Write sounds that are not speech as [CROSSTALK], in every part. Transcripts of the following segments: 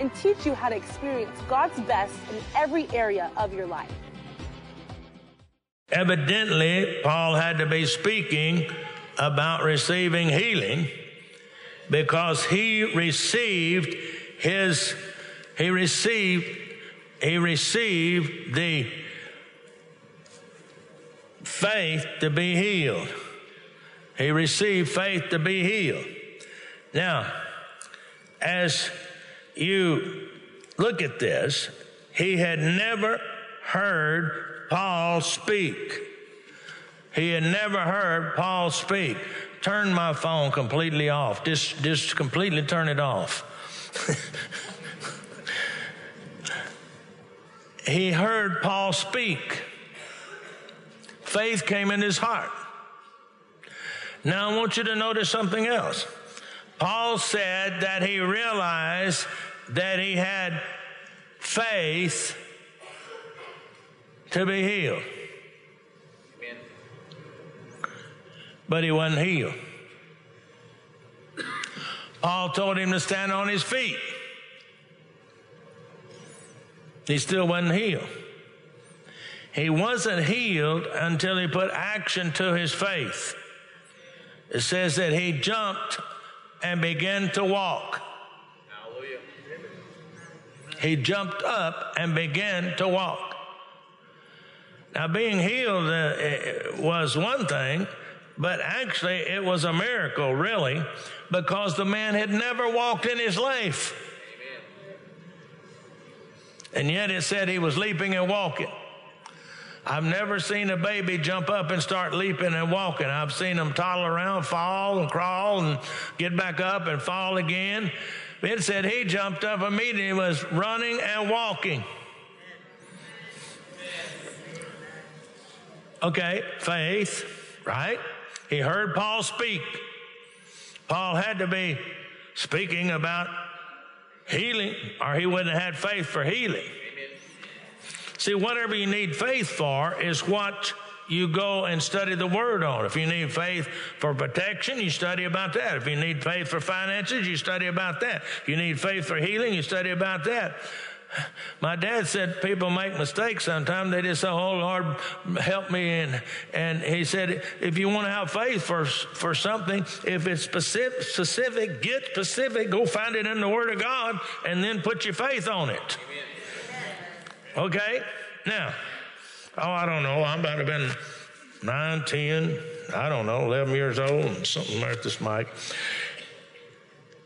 and teach you how to experience God's best in every area of your life. Evidently, Paul had to be speaking about receiving healing because he received his he received he received the faith to be healed. He received faith to be healed. Now, as you look at this, he had never heard Paul speak. He had never heard Paul speak. Turn my phone completely off. Just, just completely turn it off. [LAUGHS] he heard Paul speak. Faith came in his heart. Now I want you to notice something else. Paul said that he realized that he had faith to be healed. Amen. But he wasn't healed. Paul told him to stand on his feet. He still wasn't healed. He wasn't healed until he put action to his faith. It says that he jumped and began to walk. He jumped up and began to walk. Now, being healed uh, was one thing, but actually it was a miracle, really, because the man had never walked in his life. Amen. And yet it said he was leaping and walking. I've never seen a baby jump up and start leaping and walking. I've seen them toddle around, fall and crawl and get back up and fall again. It said he jumped up immediately, was running and walking. Okay, faith, right? He heard Paul speak. Paul had to be speaking about healing, or he wouldn't have had faith for healing. See, whatever you need faith for is what you go and study the word on. If you need faith for protection, you study about that. If you need faith for finances, you study about that. If you need faith for healing, you study about that. My dad said people make mistakes sometimes. They just say, Oh Lord, help me. And, and he said, if you want to have faith for, for something, if it's specific, specific, get specific, go find it in the Word of God and then put your faith on it. Okay? Now, oh, I don't know. I'm about to have been 9, 10, I don't know, 11 years old, and something like this, Mike.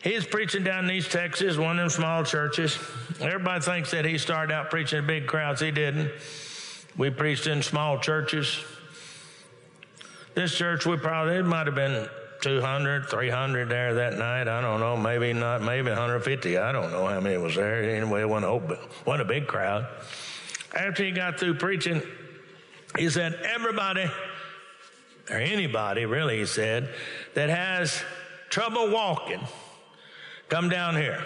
He's preaching down in East Texas, one of them small churches. Everybody thinks that he started out preaching to big crowds. He didn't. We preached in small churches. This church, we probably, it might have been 200, 300 there that night. I don't know. Maybe not, maybe 150. I don't know how many was there. Anyway, it wasn't a, wasn't a big crowd. After he got through preaching, he said, Everybody, or anybody really, he said, that has trouble walking, come down here.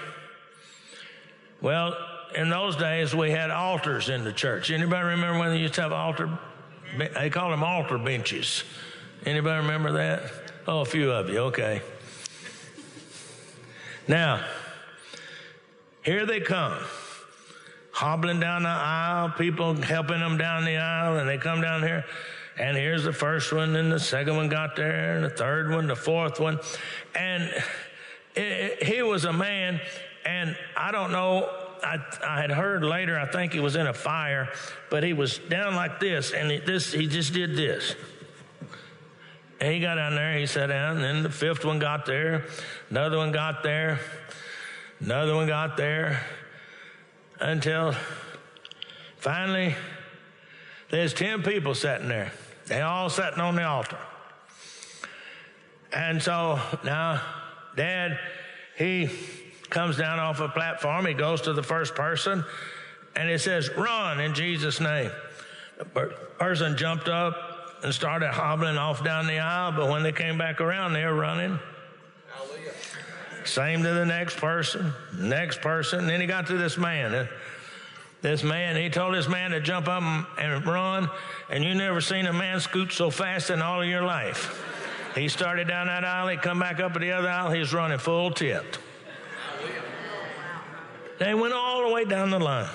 Well, in those days, we had altars in the church. Anybody remember when they used to have altar? They called them altar benches. Anybody remember that? Oh, a few of you, okay. Now, here they come hobbling down the aisle, people helping them down the aisle, and they come down here. And here's the first one, and the second one got there, and the third one, the fourth one. And it, it, he was a man, and I don't know, I, I, had heard later, I think he was in a fire, but he was down like this, and this, he just did this. And he got down there, he sat down, and then the fifth one got there, another one got there, another one got there, until finally there's 10 people sitting there. They all sitting on the altar. And so now, Dad, he comes down off a platform. He goes to the first person and he says, Run in Jesus' name. The person jumped up and started hobbling off down the aisle, but when they came back around, they were running. Same to the next person, next person. And Then he got to this man. This man, he told this man to jump up and run, and you never seen a man scoot so fast in all of your life. He started down that aisle, he come back up at the other aisle, he's running full tilt. They went all the way down the line.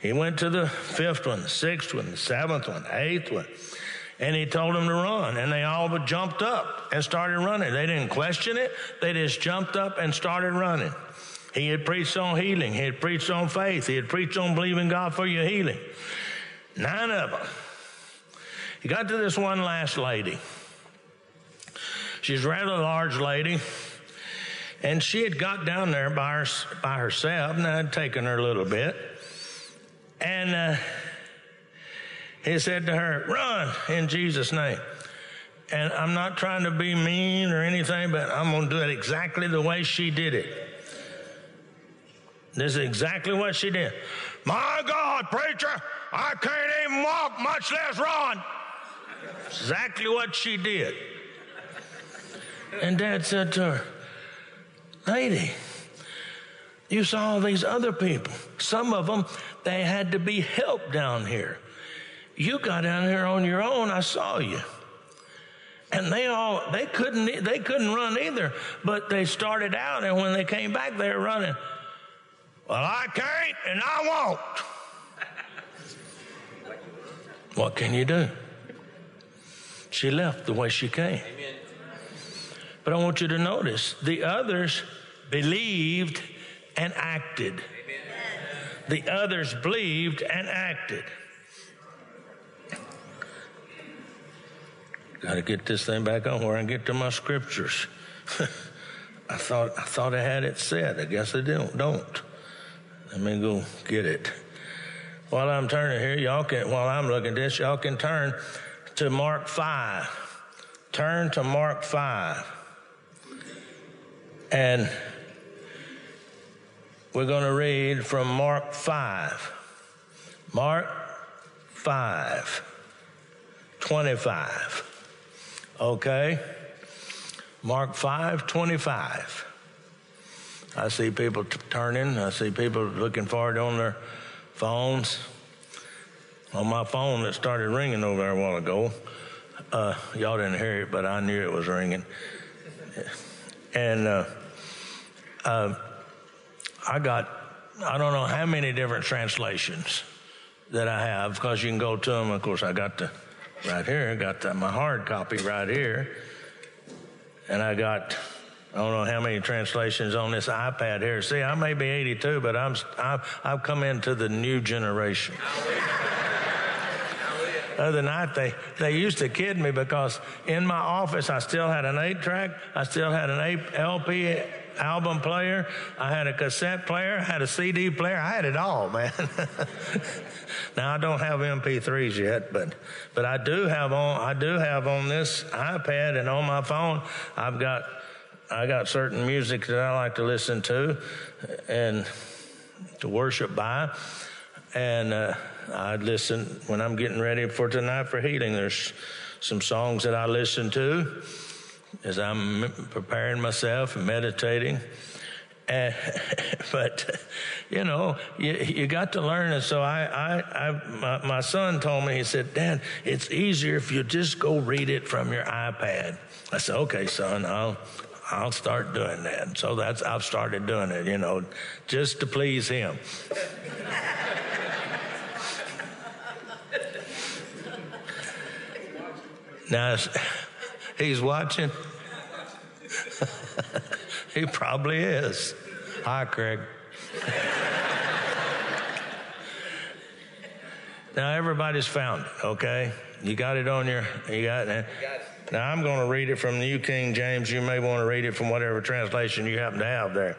He went to the fifth one, the sixth one, the seventh one, eighth one, and he told them to run. And they all but jumped up and started running. They didn't question it, they just jumped up and started running. He had preached on healing. He had preached on faith. He had preached on believing God for your healing. Nine of them. He got to this one last lady. She's a rather large lady. And she had got down there by, her, by herself, and I'd taken her a little bit. And uh, he said to her, Run in Jesus' name. And I'm not trying to be mean or anything, but I'm going to do it exactly the way she did it. This is exactly what she did. My God, preacher, I can't even walk, much less run. Exactly what she did. And dad said to her, Lady, you saw these other people. Some of them, they had to be helped down here. You got down here on your own. I saw you. And they all, they couldn't, they couldn't run either, but they started out and when they came back, they were running. Well, I can't and I won't. [LAUGHS] what can you do? She left the way she came. Amen. But I want you to notice the others believed and acted. Amen. The others believed and acted. Got to get this thing back on where I get to my scriptures. [LAUGHS] I thought I thought I had it said. I guess I don't. Don't. Let me go get it. While I'm turning here, y'all can, while I'm looking at this, y'all can turn to Mark 5. Turn to Mark 5. And we're going to read from Mark 5. Mark 5, 25. Okay? Mark 5, 25. I see people t- turning. I see people looking forward on their phones. On my phone, it started ringing over there a while ago. Uh, y'all didn't hear it, but I knew it was ringing. And uh, uh, I got, I don't know how many different translations that I have because you can go to them. Of course, I got the right here, I got the, my hard copy right here. And I got I don't know how many translations on this iPad here. See, I may be 82, but I'm, I've, I've come into the new generation. Other night, they, they used to kid me because in my office, I still had an eight track, I still had an eight LP album player, I had a cassette player, I had a CD player, I had it all, man. [LAUGHS] now I don't have MP3s yet, but but I do have on I do have on this iPad and on my phone, I've got I got certain music that I like to listen to and to worship by. And uh, I listen when I'm getting ready for tonight for healing. There's some songs that I listen to as I'm preparing myself and meditating. Eh, and, [LAUGHS] but you know, you, you got to learn it. So I, I, I my, my son told me, he said, Dad, it's easier if you just go read it from your iPad. I said, okay, son, I'll, I'll start doing that. So that's I've started doing it, you know, just to please him. [LAUGHS] now he's watching. he probably is. Hi, Craig. now everybody's found it, okay? You got it on your you got it. Now, I'm going to read it from the New King James. You may want to read it from whatever translation you happen to have there.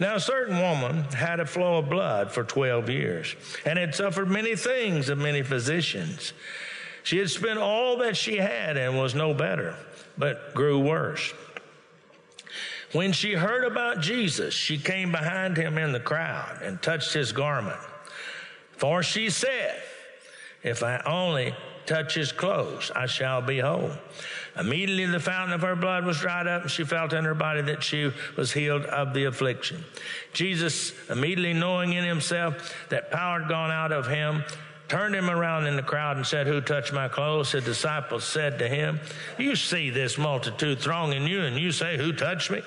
Now, a certain woman had a flow of blood for 12 years and had suffered many things of many physicians. She had spent all that she had and was no better, but grew worse. When she heard about Jesus, she came behind him in the crowd and touched his garment. For she said, If I only touch his clothes, I shall be whole. Immediately the fountain of her blood was dried up, and she felt in her body that she was healed of the affliction. Jesus, immediately knowing in himself that power had gone out of him, turned him around in the crowd and said, Who touched my clothes? His disciples said to him, You see this multitude thronging you, and you say, Who touched me?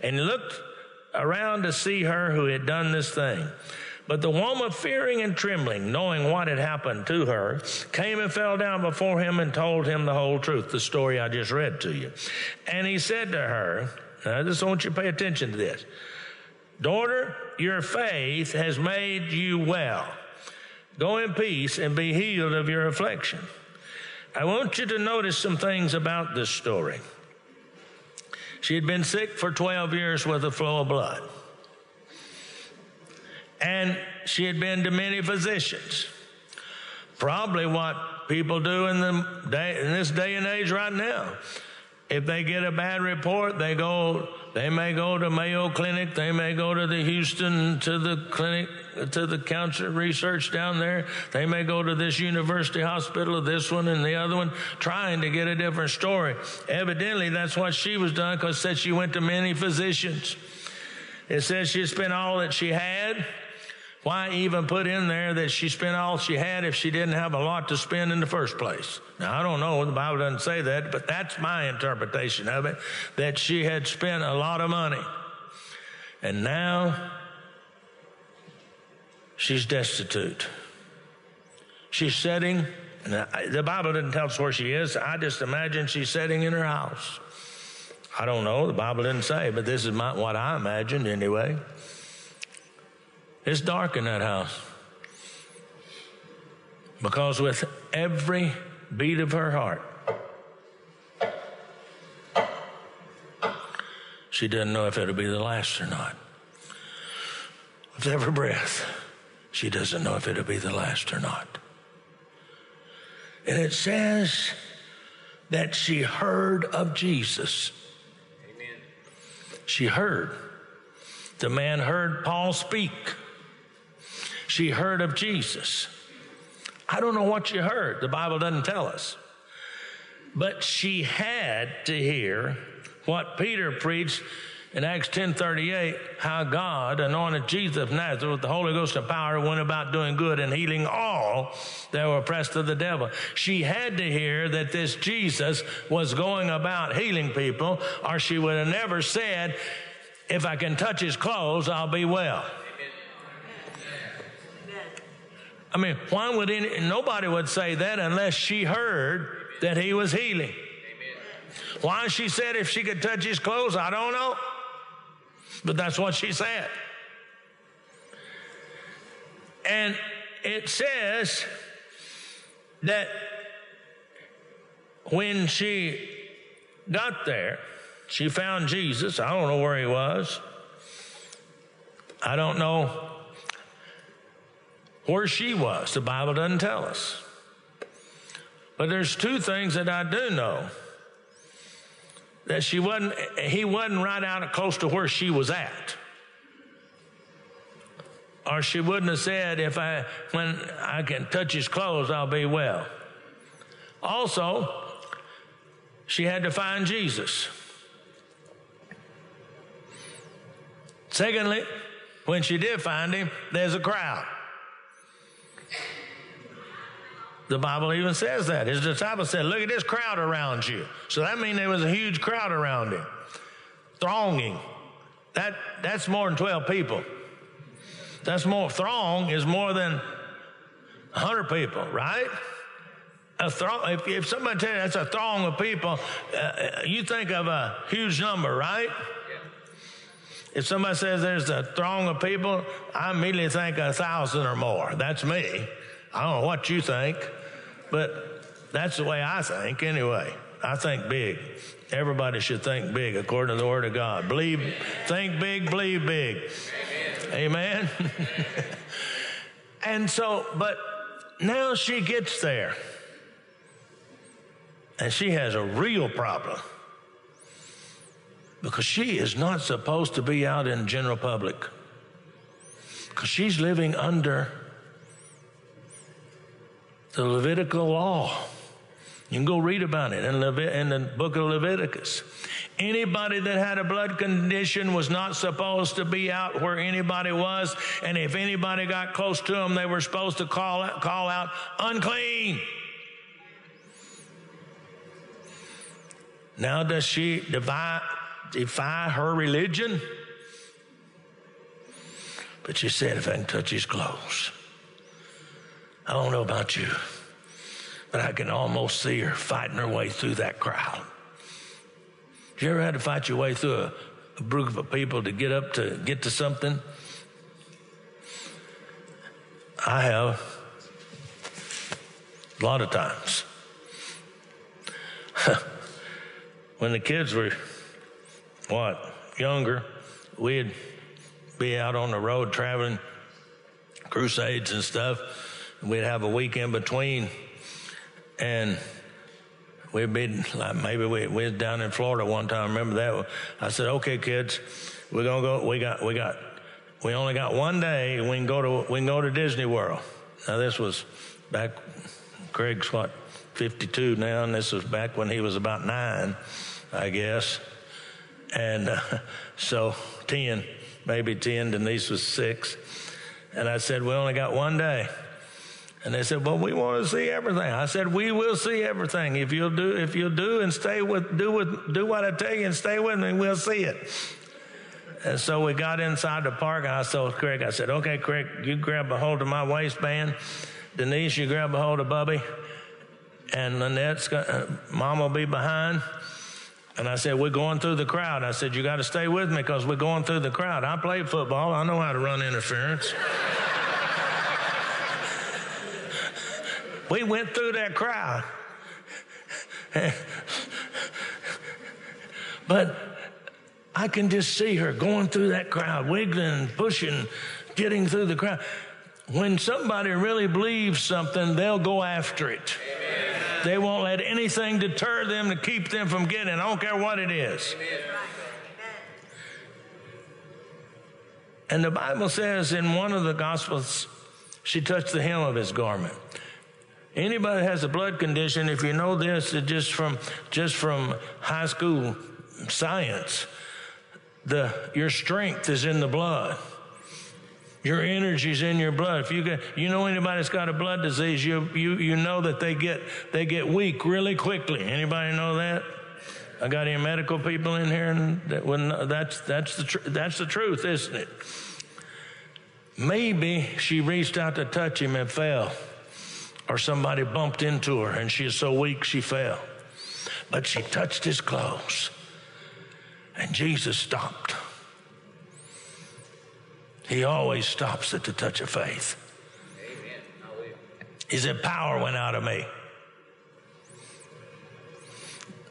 And he looked around to see her who had done this thing. But the woman, fearing and trembling, knowing what had happened to her, came and fell down before him and told him the whole truth, the story I just read to you. And he said to her, I just want you to pay attention to this. Daughter, your faith has made you well. Go in peace and be healed of your affliction. I want you to notice some things about this story. She had been sick for 12 years with a flow of blood. And she had been to many physicians. Probably what people do in, the day, in this day and age right now. If they get a bad report, they go, they may go to Mayo Clinic, they may go to the Houston, to the clinic, to the cancer research down there. They may go to this university hospital, or this one and the other one, trying to get a different story. Evidently, that's what she was done because said she went to many physicians. It says she spent all that she had why even put in there that she spent all she had if she didn't have a lot to spend in the first place? Now, I don't know. The Bible doesn't say that, but that's my interpretation of it that she had spent a lot of money. And now she's destitute. She's sitting, the Bible didn't tell us where she is. I just imagine she's sitting in her house. I don't know. The Bible didn't say, but this is my, what I imagined anyway. It's dark in that house. Because with every beat of her heart, she doesn't know if it'll be the last or not. With every breath, she doesn't know if it'll be the last or not. And it says that she heard of Jesus. Amen. She heard. The man heard Paul speak. She heard of Jesus. I don't know what she heard. The Bible doesn't tell us. But she had to hear what Peter preached in Acts 10:38, how God anointed Jesus of Nazareth with the Holy Ghost and power, went about doing good and healing all that were oppressed of the devil. She had to hear that this Jesus was going about healing people, or she would have never said, "If I can touch his clothes, I'll be well." I mean, why would any, nobody would say that unless she heard that he was healing? Amen. Why she said if she could touch his clothes, I don't know. But that's what she said. And it says that when she got there, she found Jesus. I don't know where he was. I don't know where she was. The Bible doesn't tell us. But there's two things that I do know. That she wasn't, he wasn't right out close to where she was at. Or she wouldn't have said, if I, when I can touch his clothes, I'll be well. Also, she had to find Jesus. Secondly, when she did find him, there's a crowd. The Bible even says that. His disciples said, Look at this crowd around you. So that means there was a huge crowd around him, thronging. That, that's more than 12 people. That's more, throng is more than 100 people, right? A throng, if, if somebody tells you that's a throng of people, uh, you think of a huge number, right? If somebody says there's a throng of people, I immediately think a thousand or more. That's me. I don't know what you think, but that's the way I think anyway. I think big. Everybody should think big according to the Word of God. Believe, think big, believe big. Amen. Amen? [LAUGHS] and so, but now she gets there. And she has a real problem. because she is not supposed to be out in general public because she's living under the Levitical law. You can go read about it in, Levit- in the book of Leviticus. Anybody that had a blood condition was not supposed to be out where anybody was, and if anybody got close to them, they were supposed to call out, call out unclean. Now, does she defy, defy her religion? But she said, if I can touch his clothes. I don't know about you, but I can almost see her fighting her way through that crowd. You ever had to fight your way through a, a group of people to get up to get to something? I have a lot of times. [LAUGHS] when the kids were what younger, we'd be out on the road traveling crusades and stuff. We'd have a week in between, and we'd be like maybe we we was down in Florida one time. Remember that? I said, "Okay, kids, we're gonna go. We got we got we only got one day. We can go to we can go to Disney World." Now this was back. Craig's what 52 now, and this was back when he was about nine, I guess, and uh, [LAUGHS] so ten, maybe ten. Denise was six, and I said, "We only got one day." And they said, "Well, we want to see everything." I said, "We will see everything if you'll do if you'll do and stay with do with do what I tell you and stay with me. We'll see it." And so we got inside the park, and I told Craig, "I said, okay, Craig, you grab a hold of my waistband. Denise, you grab a hold of Bubby, and Lynette's uh, Mom will be behind." And I said, We're going through the crowd. I said, You got to stay with me because we're going through the crowd. I played football, I know how to run interference. We went through that crowd. but I can just see her going through that crowd, wiggling, pushing, getting through the crowd. When somebody really believes something, they'll go after it. Amen. They won't let anything deter them to keep them from getting. I don't care what it is. Amen. And the Bible says in one of the Gospels, she touched the hem of his garment. Anybody that has a blood condition, if you know this, just from just from high school science, the your strength is in the blood. Your energy's in your blood. If you get, you know anybody that's got a blood disease, you you you know that they get they get weak really quickly. Anybody know that? I got any medical people in here, and that when that's that's the tr- that's the truth, isn't it? Maybe she reached out to touch him and fell, or somebody bumped into her and she is so weak she fell. But she touched his clothes, and Jesus stopped. He always stops at the touch of faith. He said, Power went out of me.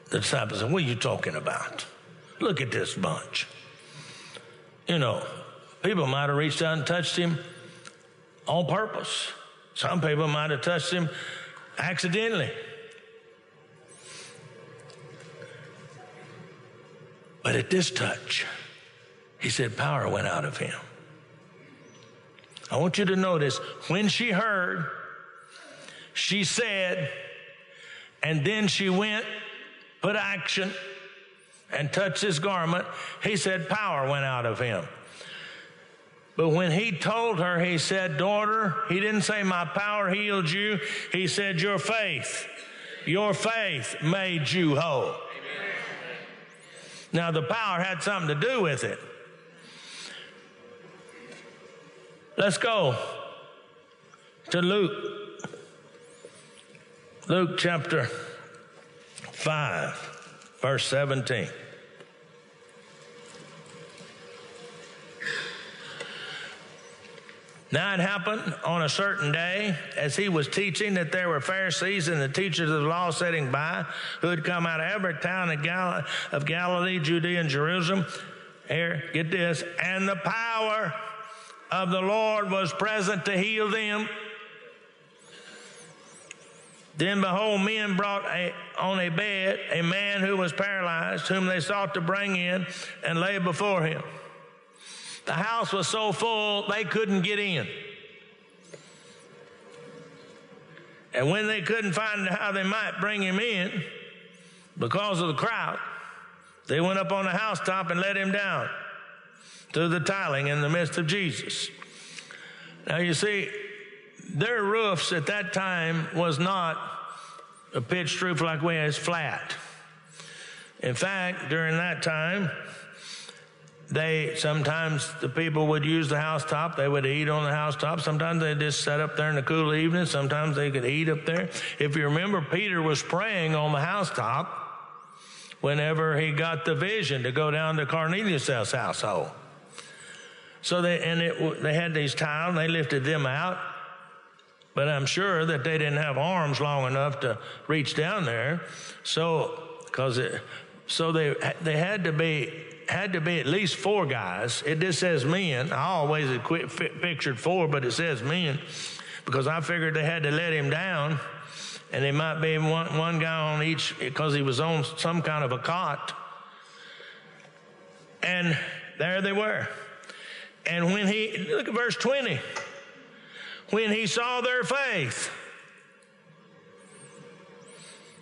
The disciples said, What are you talking about? Look at this bunch. You know, people might have reached out and touched him on purpose. Some people might have touched him accidentally. But at this touch, he said, Power went out of him. I want you to notice when she heard, she said, and then she went, put action, and touched his garment. He said, Power went out of him. But when he told her, he said, Daughter, he didn't say, My power healed you. He said, Your faith, your faith made you whole. Amen. Now, the power had something to do with it. Let's go to Luke. Luke chapter 5, verse 17. Now it happened on a certain day as he was teaching that there were Pharisees and the teachers of the law sitting by who had come out of every town of, Gal- of Galilee, Judea, and Jerusalem. Here, get this, and the power of the Lord was present to heal them. Then behold, men brought a, on a bed a man who was paralyzed, whom they sought to bring in and lay before him. The house was so full they couldn't get in. And when they couldn't find how they might bring him in because of the crowd, they went up on the housetop and let him down through the tiling in the midst of Jesus. Now you see, their roofs at that time was not a pitched roof like we have, it's flat. In fact, during that time, they sometimes the people would use the housetop. They would eat on the housetop. Sometimes they just sat up there in the cool evening. Sometimes they could eat up there. If you remember, Peter was praying on the housetop whenever he got the vision to go down to Cornelius' household. So they and it, they had these tiles. And they lifted them out, but I'm sure that they didn't have arms long enough to reach down there. So because it, so they they had to be had to be at least four guys. It just says men. I always had pictured four, but it says men because I figured they had to let him down, and there might be one, one guy on each because he was on some kind of a cot. And there they were. And when he, look at verse 20, when he saw their faith,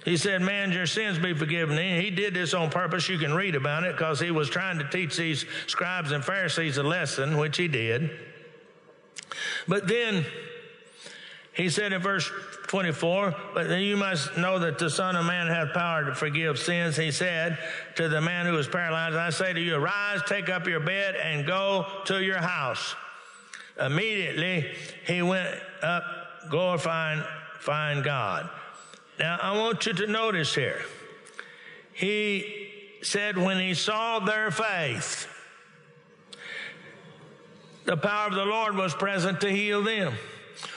he said, Man, your sins be forgiven. He did this on purpose. You can read about it because he was trying to teach these scribes and Pharisees a lesson, which he did. But then he said in verse 24, but you must know that the Son of Man hath power to forgive sins. He said to the man who was paralyzed, I say to you, arise, take up your bed, and go to your house. Immediately he went up glorifying God. Now, I want you to notice here. He said, when he saw their faith, the power of the Lord was present to heal them.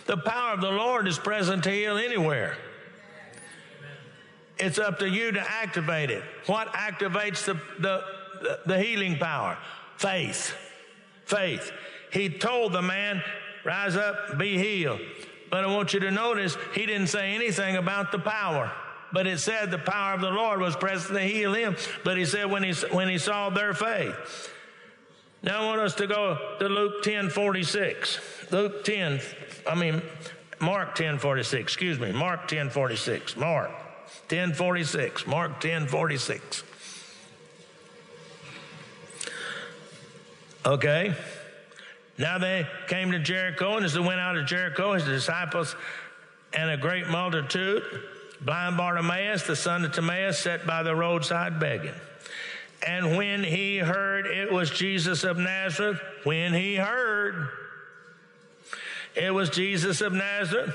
The power of the Lord is present to heal anywhere. It's up to you to activate it. What activates the, the, the healing power? Faith. Faith. He told the man, rise up, be healed. But I want you to notice he didn't say anything about the power. But it said the power of the Lord was present to heal him. But he said when he, when he saw their faith. Now I want us to go to Luke 10 46. Luke 10, I mean, Mark 10 46, excuse me, Mark 10 46. Mark 10 46. Mark 10 46. Okay. Now they came to Jericho, and as they went out of Jericho, his disciples and a great multitude, blind Bartimaeus, the son of Timaeus, sat by the roadside begging. And when he heard it was Jesus of Nazareth, when he heard it was Jesus of Nazareth,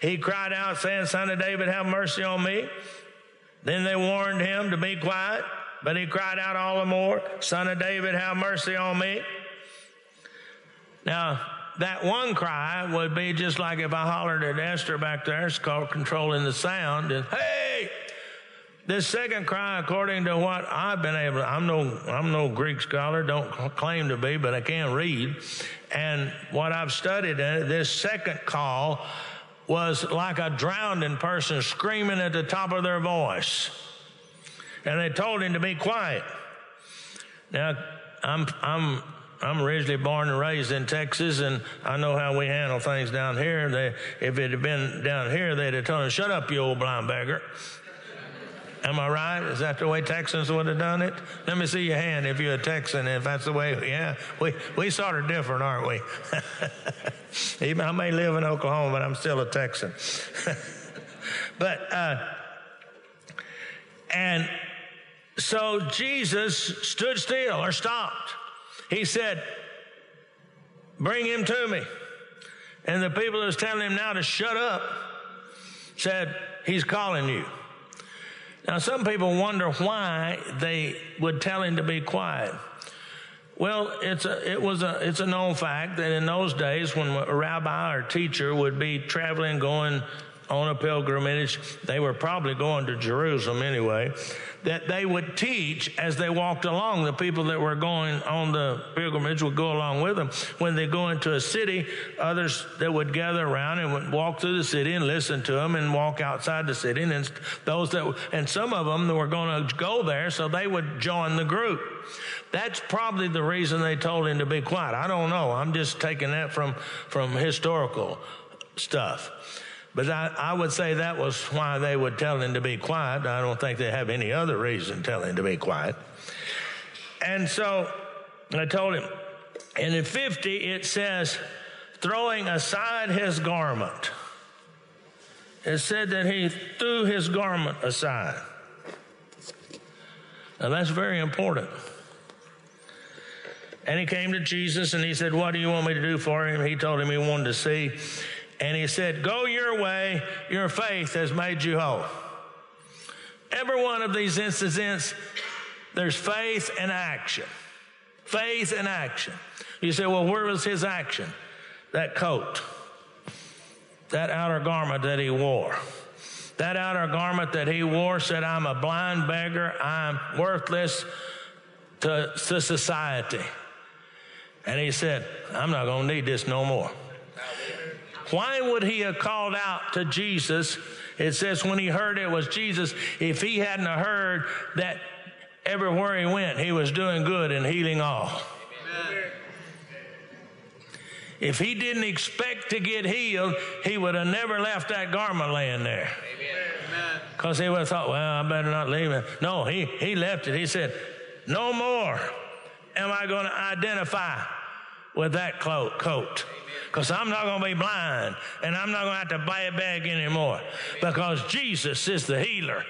he cried out, saying, Son of David, have mercy on me. Then they warned him to be quiet, but he cried out all the more, Son of David, have mercy on me. Now, that one cry would be just like if I hollered at Esther back there. It's called controlling the sound. And, hey! This second cry, according to what I've been able to, I'm no, I'm no Greek scholar, don't claim to be, but I can read. And what I've studied this second call was like a drowning person screaming at the top of their voice. And they told him to be quiet. Now, I'm, I'm I'm originally born and raised in Texas, and I know how we handle things down here. They, if it had been down here, they'd have told him, "Shut up, you old blind beggar." Am I right? Is that the way Texans would have done it? Let me see your hand if you're a Texan. If that's the way, yeah, we we sort of different, aren't we? [LAUGHS] Even I may live in Oklahoma, but I'm still a Texan. [LAUGHS] but uh, and so Jesus stood still or stopped he said, Bring him to me. And the people that was telling him now to shut up said, He's calling you. Now, some people wonder why they would tell him to be quiet. Well, it's a, it was a, it's a known fact that in those days when a rabbi or teacher would be traveling, going on a pilgrimage, they were probably going to Jerusalem anyway, that they would teach as they walked along. The people that were going on the pilgrimage would go along with them. When they go into a city, others that would gather around and would walk through the city and listen to them and walk outside the city. And those that, and some of them that were going to go there, so they would join the group. That's probably the reason they told him to be quiet. I don't know. I'm just taking that from, from historical stuff. But I, I, would say that was why they would tell him to be quiet. I don't think they have any other reason telling him to be quiet. And so I told him, and in 50 it says, throwing aside his garment. It said that he threw his garment aside. Now that's very important. And he came to Jesus and he said, What do you want me to do for him? He told him he wanted to see. And he said, Go your way, your faith has made you whole. Every one of these incidents, there's faith and action. Faith and action. You say, Well, where was his action? That coat, that outer garment that he wore. That outer garment that he wore said, I'm a blind beggar, I'm worthless to, to society. And he said, I'm not going to need this no more. Why would he have called out to Jesus? It says when he heard it was Jesus, if he hadn't heard that everywhere he went, he was doing good and healing all. Amen. If he didn't expect to get healed, he would have never left that garment laying there. Because he would have thought, well, I better not leave it. No, he, he left it. He said, no more am I going to identify with that coat. Coat. Because I'm not going to be blind and I'm not going to have to buy a bag anymore because Jesus is the healer.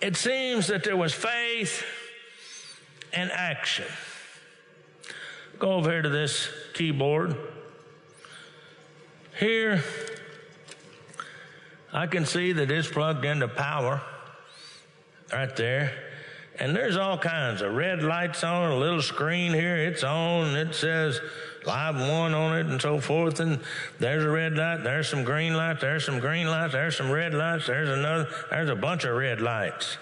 It seems that there was faith and action. Go over here to this keyboard. Here, I can see that it's plugged into power right there. And there's all kinds of red lights on a little screen here. It's on. It says live one on it and so forth. And there's a red light. There's some green lights. There's some green lights. There's some red lights. There's another. There's a bunch of red lights.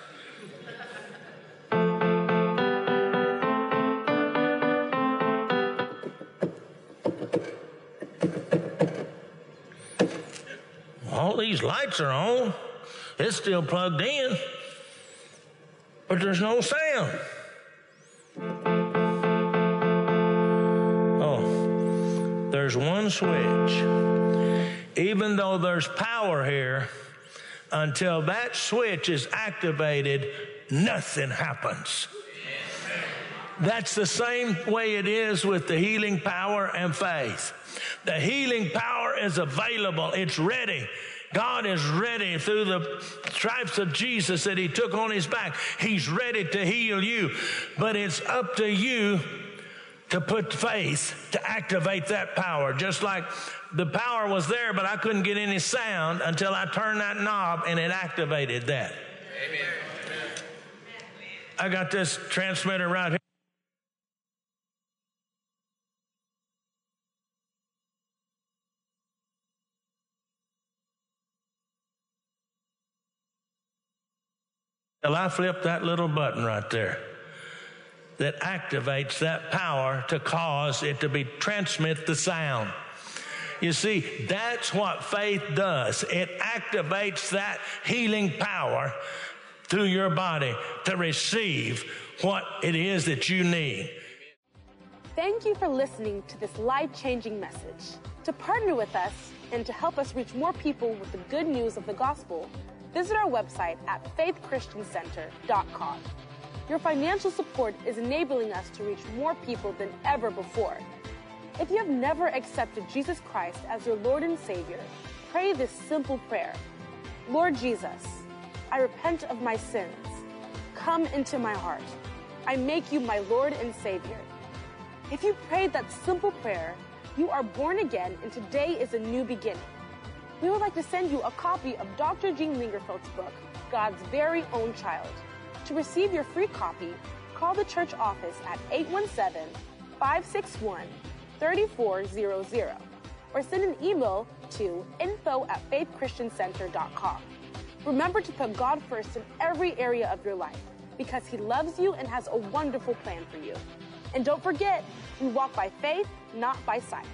All these lights are on. It's still plugged in but there's no sound. Oh, there's one switch. Even though there's power here, until that switch is activated, nothing happens. That's the same way it is with the healing power and faith. The healing power is available, it's ready. God is ready through the stripes of Jesus that He took on His back. He's ready to heal you. But it's up to you to put faith to activate that power. Just like the power was there, but I couldn't get any sound until I turned that knob and it activated that. Amen. I got this transmitter right here. Well, I flip that little button right there that activates that power to cause it to be transmit the sound. You see, that's what faith does. It activates that healing power through your body to receive what it is that you need. Thank you for listening to this life changing message. To partner with us and to help us reach more people with the good news of the gospel, visit our website at faithchristiancenter.com. Your financial support is enabling us to reach more people than ever before. If you have never accepted Jesus Christ as your Lord and Savior, pray this simple prayer Lord Jesus, I repent of my sins. Come into my heart. I make you my Lord and Savior. If you prayed that simple prayer, you are born again and today is a new beginning we would like to send you a copy of Dr. Gene Lingerfelt's book, God's Very Own Child. To receive your free copy, call the church office at 817 561 3400. or send an email to info at faithchristiancenter.com. Remember to put God first in every area of your life because He loves you and has a wonderful plan for you. And don't forget, we walk by faith, not by sight.